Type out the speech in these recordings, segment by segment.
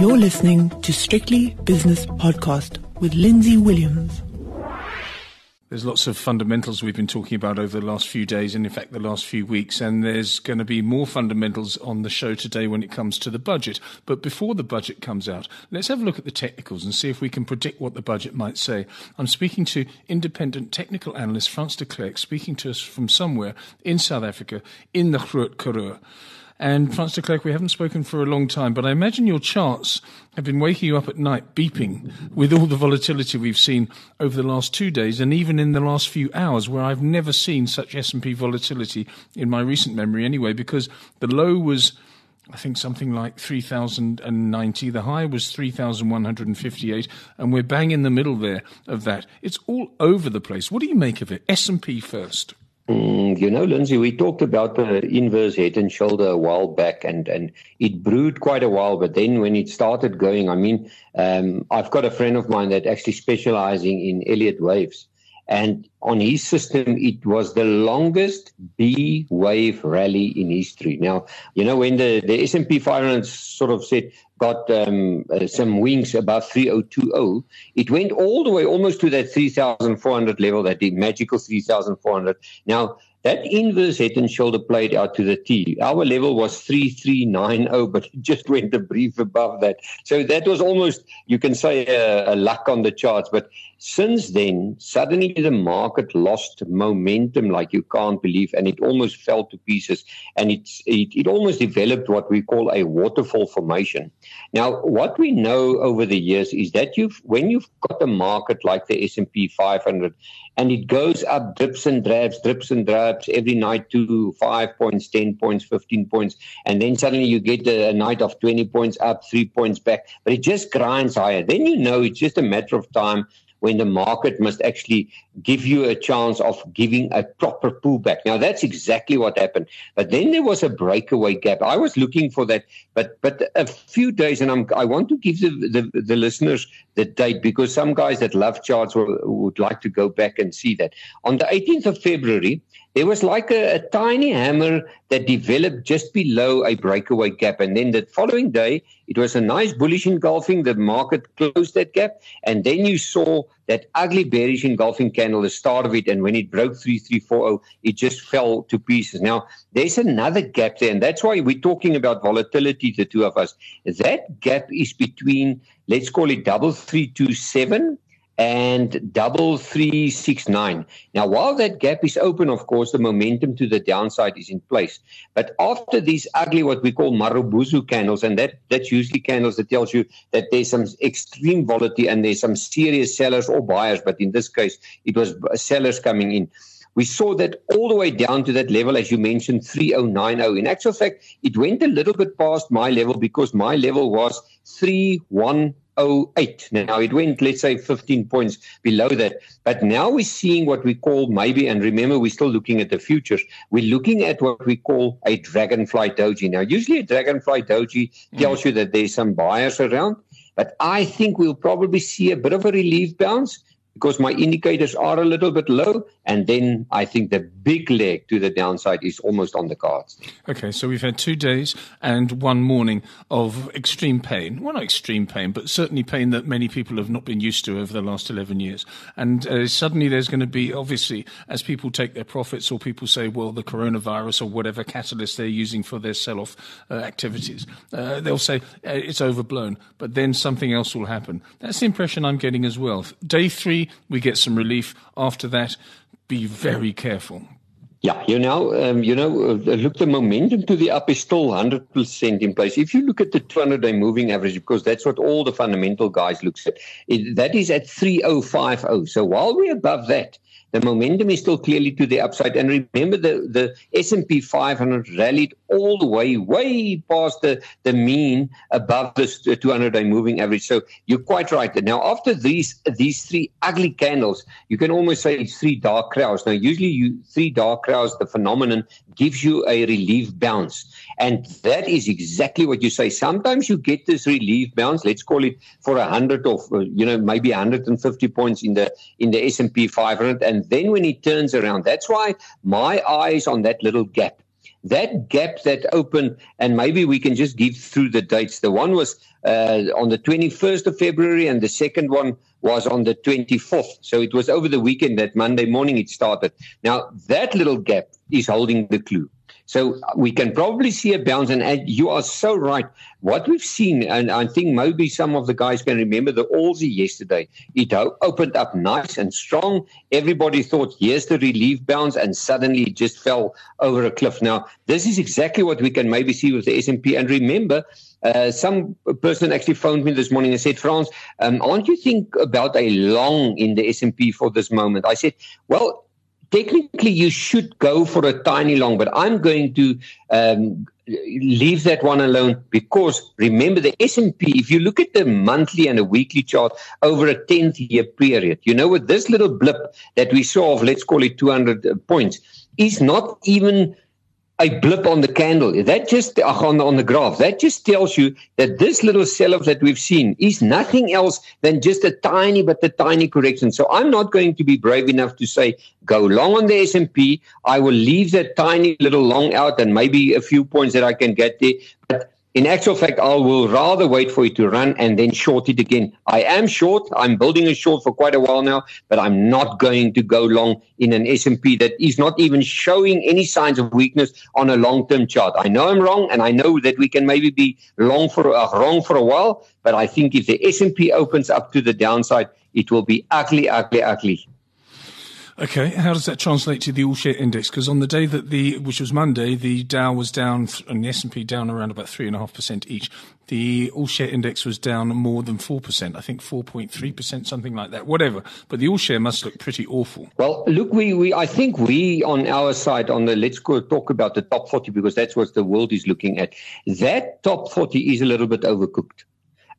You're listening to Strictly Business Podcast with Lindsay Williams. There's lots of fundamentals we've been talking about over the last few days and, in fact, the last few weeks. And there's going to be more fundamentals on the show today when it comes to the budget. But before the budget comes out, let's have a look at the technicals and see if we can predict what the budget might say. I'm speaking to independent technical analyst Frans de Klerk, speaking to us from somewhere in South Africa in the Groot Karoo. And Frans de Klerk, we haven't spoken for a long time, but I imagine your charts have been waking you up at night beeping with all the volatility we've seen over the last two days and even in the last few hours where I've never seen such S&P volatility in my recent memory anyway, because the low was I think something like 3,090. The high was 3,158, and we're bang in the middle there of that. It's all over the place. What do you make of it? S&P first. Mm, you know, Lindsay, we talked about the inverse head and shoulder a while back, and, and it brewed quite a while. But then when it started going, I mean, um, I've got a friend of mine that actually specializing in Elliott waves. And on his system, it was the longest B wave rally in history. Now, you know, when the, the S&P 500 sort of said, got um, uh, some wings above 3020, it went all the way almost to that 3,400 level, that the magical 3,400. Now, that inverse head and shoulder played out to the T. Our level was 3390, but it just went a brief above that. So that was almost, you can say, a, a luck on the charts. But since then, suddenly the market lost momentum like you can't believe, and it almost fell to pieces. And it, it almost developed what we call a waterfall formation. Now, what we know over the years is that you've, when you've got a market like the S&P 500, and it goes up drips and drabs, drips and drabs every night to five points, 10 points, 15 points. And then suddenly you get a night of 20 points up, three points back, but it just grinds higher. Then you know it's just a matter of time when the market must actually give you a chance of giving a proper pullback. Now that's exactly what happened. But then there was a breakaway gap. I was looking for that, but but a few days, and I'm, I want to give the, the, the listeners the date because some guys that love charts will, would like to go back and see that. On the 18th of February, there was like a, a, tiny hammer that developed just below a breakaway gap. And then the following day, it was a nice bullish engulfing. The market closed that gap. And then you saw that ugly bearish engulfing candle, the start of it. And when it broke 3340, it just fell to pieces. Now, there's another gap there. And that's why we're talking about volatility, the two of us. That gap is between, let's call it double three two seven and double three six nine. Now, while that gap is open, of course, the momentum to the downside is in place. But after these ugly, what we call marubozu candles, and that that's usually candles that tells you that there's some extreme volatility and there's some serious sellers or buyers. But in this case, it was sellers coming in. We saw that all the way down to that level, as you mentioned, 3090. In actual fact, it went a little bit past my level because my level was 31 08. Now it went, let's say, 15 points below that. But now we're seeing what we call maybe, and remember, we're still looking at the futures. We're looking at what we call a dragonfly doji. Now, usually a dragonfly doji tells mm. you that there's some buyers around, but I think we'll probably see a bit of a relief bounce because my indicators are a little bit low. And then I think the big leg to the downside is almost on the cards. Okay, so we've had two days and one morning of extreme pain. Well, not extreme pain, but certainly pain that many people have not been used to over the last 11 years. And uh, suddenly there's going to be, obviously, as people take their profits or people say, well, the coronavirus or whatever catalyst they're using for their sell off uh, activities, uh, they'll say uh, it's overblown. But then something else will happen. That's the impression I'm getting as well. Day three, we get some relief. After that, be very careful. Yeah, you know, um, you know, uh, look, the momentum to the up is still 100% in place. If you look at the 200-day moving average, because that's what all the fundamental guys looks at, it, that is at 3050. So while we're above that, the momentum is still clearly to the upside. And remember, the, the S&P 500 rallied all the way, way past the, the mean above the 200-day moving average. So you're quite right. Now, after these these three ugly candles, you can almost say it's three dark crowds. Now, usually you three dark crowds, the phenomenon gives you a relief bounce. And that is exactly what you say. Sometimes you get this relief bounce, let's call it for a hundred or, you know, maybe 150 points in the, in the S&P 500. And then when it turns around, that's why my eyes on that little gap that gap that opened, and maybe we can just give through the dates. The one was uh, on the 21st of February, and the second one was on the 24th. So it was over the weekend that Monday morning it started. Now, that little gap is holding the clue. So we can probably see a bounce. And, you are so right. What we've seen, and I think maybe some of the guys can remember the Aussie yesterday, it opened up nice and strong. Everybody thought, here's the relief bounce, and suddenly it just fell over a cliff. Now, this is exactly what we can maybe see with the S&P. And remember, uh, some person actually phoned me this morning and said, "Frans, um, aren't you think about a long in the S&P for this moment?" I said, "Well, technically you should go for a tiny long, but I'm going to um, leave that one alone because remember the S&P, if you look at the monthly and a weekly chart over a 10 year period, you know, with this little blip that we saw of, let's call it 200 points, is not even a blip on the candle. That just on the, on the graph. That just tells you that this little sell-off that we've seen is nothing else than just a tiny but a tiny correction. So I'm not going to be brave enough to say go long on the S&P. I will leave that tiny little long out and maybe a few points that I can get there. But in actual fact, I will rather wait for it to run and then short it again. I am short. I'm building a short for quite a while now, but I'm not going to go long in an S&P that is not even showing any signs of weakness on a long-term chart. I know I'm wrong, and I know that we can maybe be long for uh, wrong for a while, but I think if the S&P opens up to the downside, it will be ugly, ugly, ugly. Okay, how does that translate to the all share index? Because on the day that the, which was Monday, the Dow was down and the S and P down around about three and a half percent each. The all share index was down more than four percent. I think four point three percent, something like that. Whatever, but the all share must look pretty awful. Well, look, we, we I think we on our side on the let's go talk about the top forty because that's what the world is looking at. That top forty is a little bit overcooked.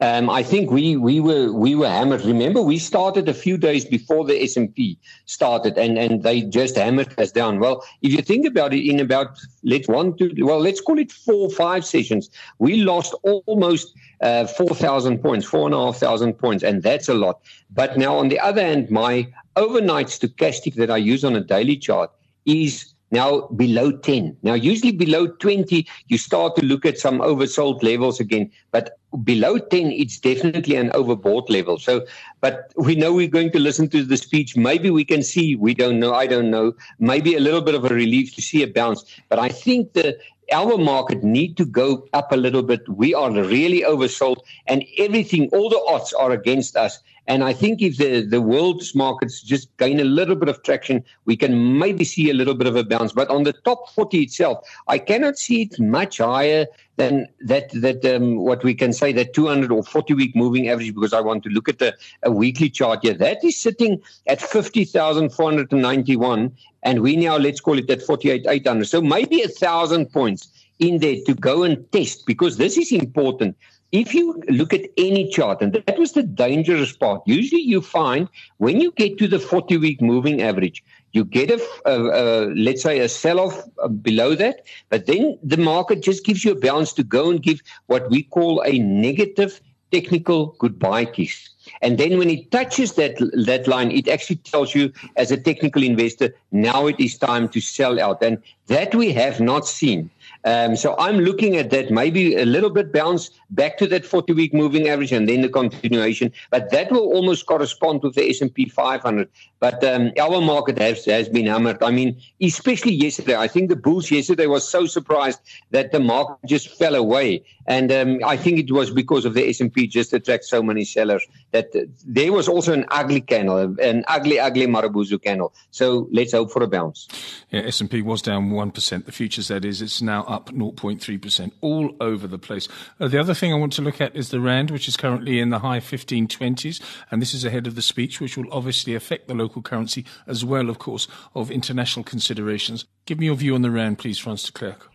Um, I think we we were we were hammered. Remember, we started a few days before the S and P started, and and they just hammered us down. Well, if you think about it, in about let's one to well, let's call it four five sessions, we lost almost uh, four thousand points, four and a half thousand points, and that's a lot. But now on the other hand, my overnight stochastic that I use on a daily chart is now below 10. Now, usually below 20, you start to look at some oversold levels again, but below 10, it's definitely an overbought level. So, but we know we're going to listen to the speech. Maybe we can see, we don't know, I don't know, maybe a little bit of a relief to see a bounce. But I think the our market need to go up a little bit. We are really oversold and everything, all the odds are against us. And I think if the, the world's markets just gain a little bit of traction, we can maybe see a little bit of a bounce. But on the top 40 itself, I cannot see it much higher than that, that um, what we can say, that 200 or 40 week moving average, because I want to look at the a weekly chart here. That is sitting at 50,491. And we now, let's call it at 48,800. So maybe a thousand points in there to go and test, because this is important if you look at any chart, and that was the dangerous part, usually you find when you get to the 40 week moving average, you get a, a, a let's say a sell off below that, but then the market just gives you a bounce to go and give what we call a negative technical goodbye kiss. And then when it touches that that line, it actually tells you as a technical investor, now it is time to sell out. And that we have not seen. Um, so I'm looking at that maybe a little bit bounce back to that 40 week moving average and then the continuation, but that will almost correspond with the S&P 500. But um, our market has, has been hammered. I mean, especially yesterday. I think the bulls yesterday was so surprised that the market just fell away. And um, I think it was because of the S&P just attract so many sellers that uh, there was also an ugly candle, an ugly, ugly Marubozu candle. So let's hope for a bounce. Yeah, S&P was down 1%. The futures, that is, it's now up 0.3%, all over the place. Uh, the other thing I want to look at is the Rand, which is currently in the high 1520s. And this is ahead of the speech, which will obviously affect the local currency as well, of course, of international considerations. Give me your view on the Rand, please, Frans de Klerk.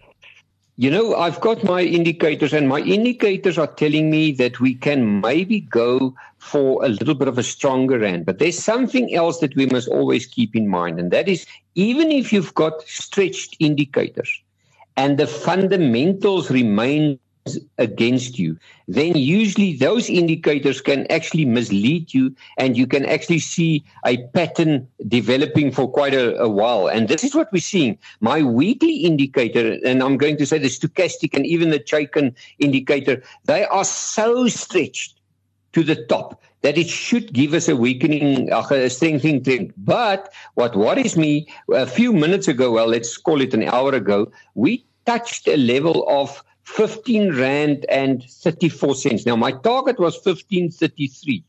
You know, I've got my indicators, and my indicators are telling me that we can maybe go for a little bit of a stronger rand. But there's something else that we must always keep in mind, and that is even if you've got stretched indicators and the fundamentals remain against you, then usually those indicators can actually mislead you and you can actually see a pattern developing for quite a, a, while. And this is what we're seeing. My weekly indicator, and I'm going to say the stochastic and even the Chaikin indicator, they are so stretched to the top that it should give us a weakening, a strengthening trend. But what worries me, a few minutes ago, well, let's call it an hour ago, we touched a level of 15 rand and 34 cents. Now my target was 1533.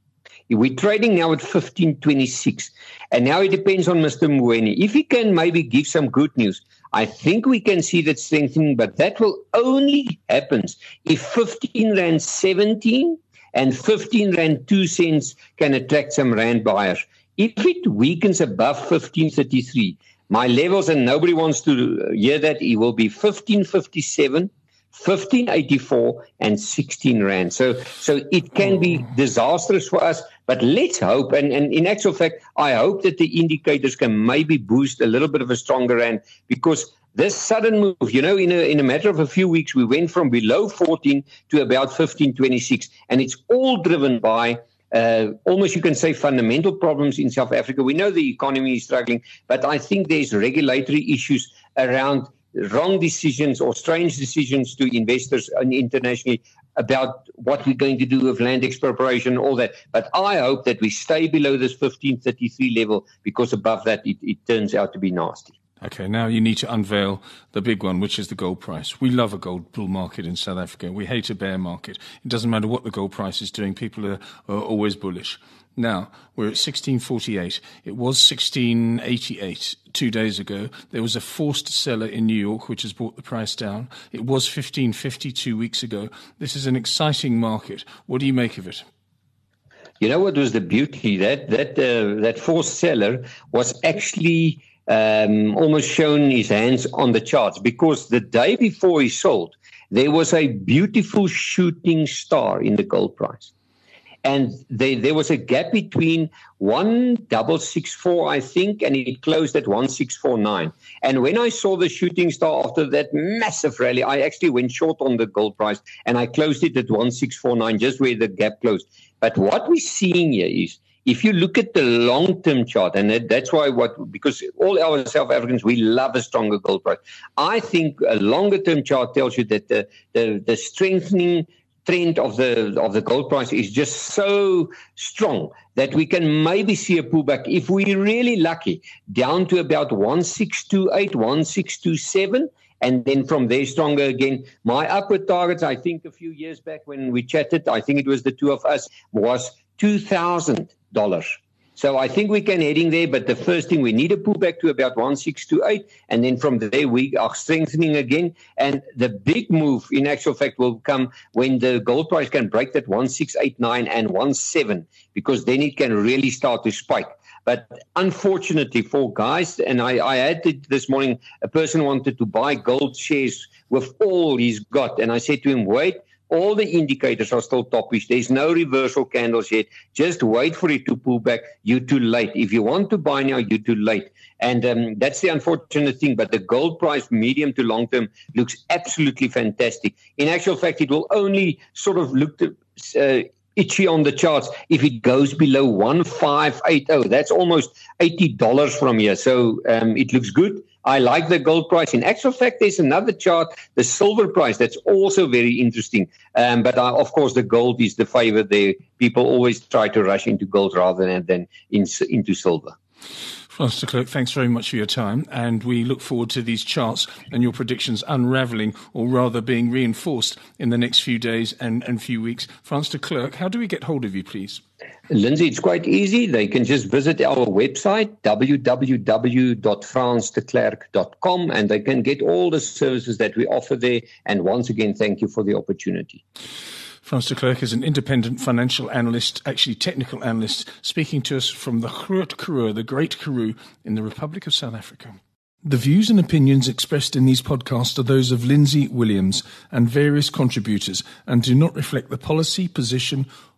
We're trading now at 1526. And now it depends on Mr. Mboweni. If he can maybe give some good news, I think we can see that strengthening, but that will only happen if 15 rand 17 and 15 rand 2 cents can attract some rand buyers. If it weakens above 1533, my levels, and nobody wants to hear that, it will be 1557 1584 and 16 rand. So so it can be oh. disastrous for us, but let's hope and, and in actual fact I hope that the indicators can maybe boost a little bit of a stronger rand because this sudden move, you know, in a in a matter of a few weeks we went from below 14 to about 15, 26. and it's all driven by uh, almost you can say fundamental problems in South Africa. We know the economy is struggling, but I think there's regulatory issues around wrong decisions or strange decisions to investors internationally about what we're going to do with land expropriation, all that. But I hope that we stay below this 1533 level because above that, it, it turns out to be nasty. Okay, now you need to unveil the big one, which is the gold price. We love a gold bull market in South Africa. We hate a bear market. It doesn't matter what the gold price is doing, people are, are always bullish. Now, we're at 1648. It was 1688 two days ago. There was a forced seller in New York, which has brought the price down. It was 1550 two weeks ago. This is an exciting market. What do you make of it? You know what was the beauty? That, that, uh, that forced seller was actually um, almost shown his hands on the charts because the day before he sold, there was a beautiful shooting star in the gold price and they, there was a gap between one double six four, I think, and it closed at one six four nine. And when I saw the shooting star after that massive rally, I actually went short on the gold price and I closed it at one six four nine, just where the gap closed. But what we're seeing here is if you look at the long term chart, and that, that's why what because all our South Africans we love a stronger gold price. I think a longer term chart tells you that the the, the strengthening trend of the of the gold price is just so strong that we can maybe see a pullback if we're really lucky down to about 1628 1627 and then from there stronger again my upward targets i think a few years back when we chatted i think it was the two of us was $2000 so I think we can heading there, but the first thing we need to pull back to about 1628, and then from there we are strengthening again. And the big move, in actual fact, will come when the gold price can break that 1689 and 17, because then it can really start to spike. But unfortunately for guys, and I, I this morning, a person wanted to buy gold shares with all he's got, and I said to him, wait all the indicators are still topish. There's no reversal candles yet. Just wait for it to pull back. You're too late. If you want to buy now, you're too late. And um, that's the unfortunate thing. But the gold price, medium to long term, looks absolutely fantastic. In actual fact, it will only sort of look to, uh, itchy on the charts if it goes below 1580 that's almost $80 from here so um, it looks good I like the gold price. In actual fact, there's another chart, the silver price, that's also very interesting. Um, but uh, of course, the gold is the favorite there. People always try to rush into gold rather than, than in, into silver. Frans de Klerk, thanks very much for your time, and we look forward to these charts and your predictions unravelling, or rather being reinforced in the next few days and, and few weeks. Frans de Klerk, how do we get hold of you, please? Lindsay, it's quite easy. They can just visit our website, www.fransdeklerk.com, and they can get all the services that we offer there. And once again, thank you for the opportunity. Frans de Klerk is an independent financial analyst, actually technical analyst, speaking to us from the Groot Karoo, the Great Karoo, in the Republic of South Africa. The views and opinions expressed in these podcasts are those of Lindsay Williams and various contributors and do not reflect the policy, position,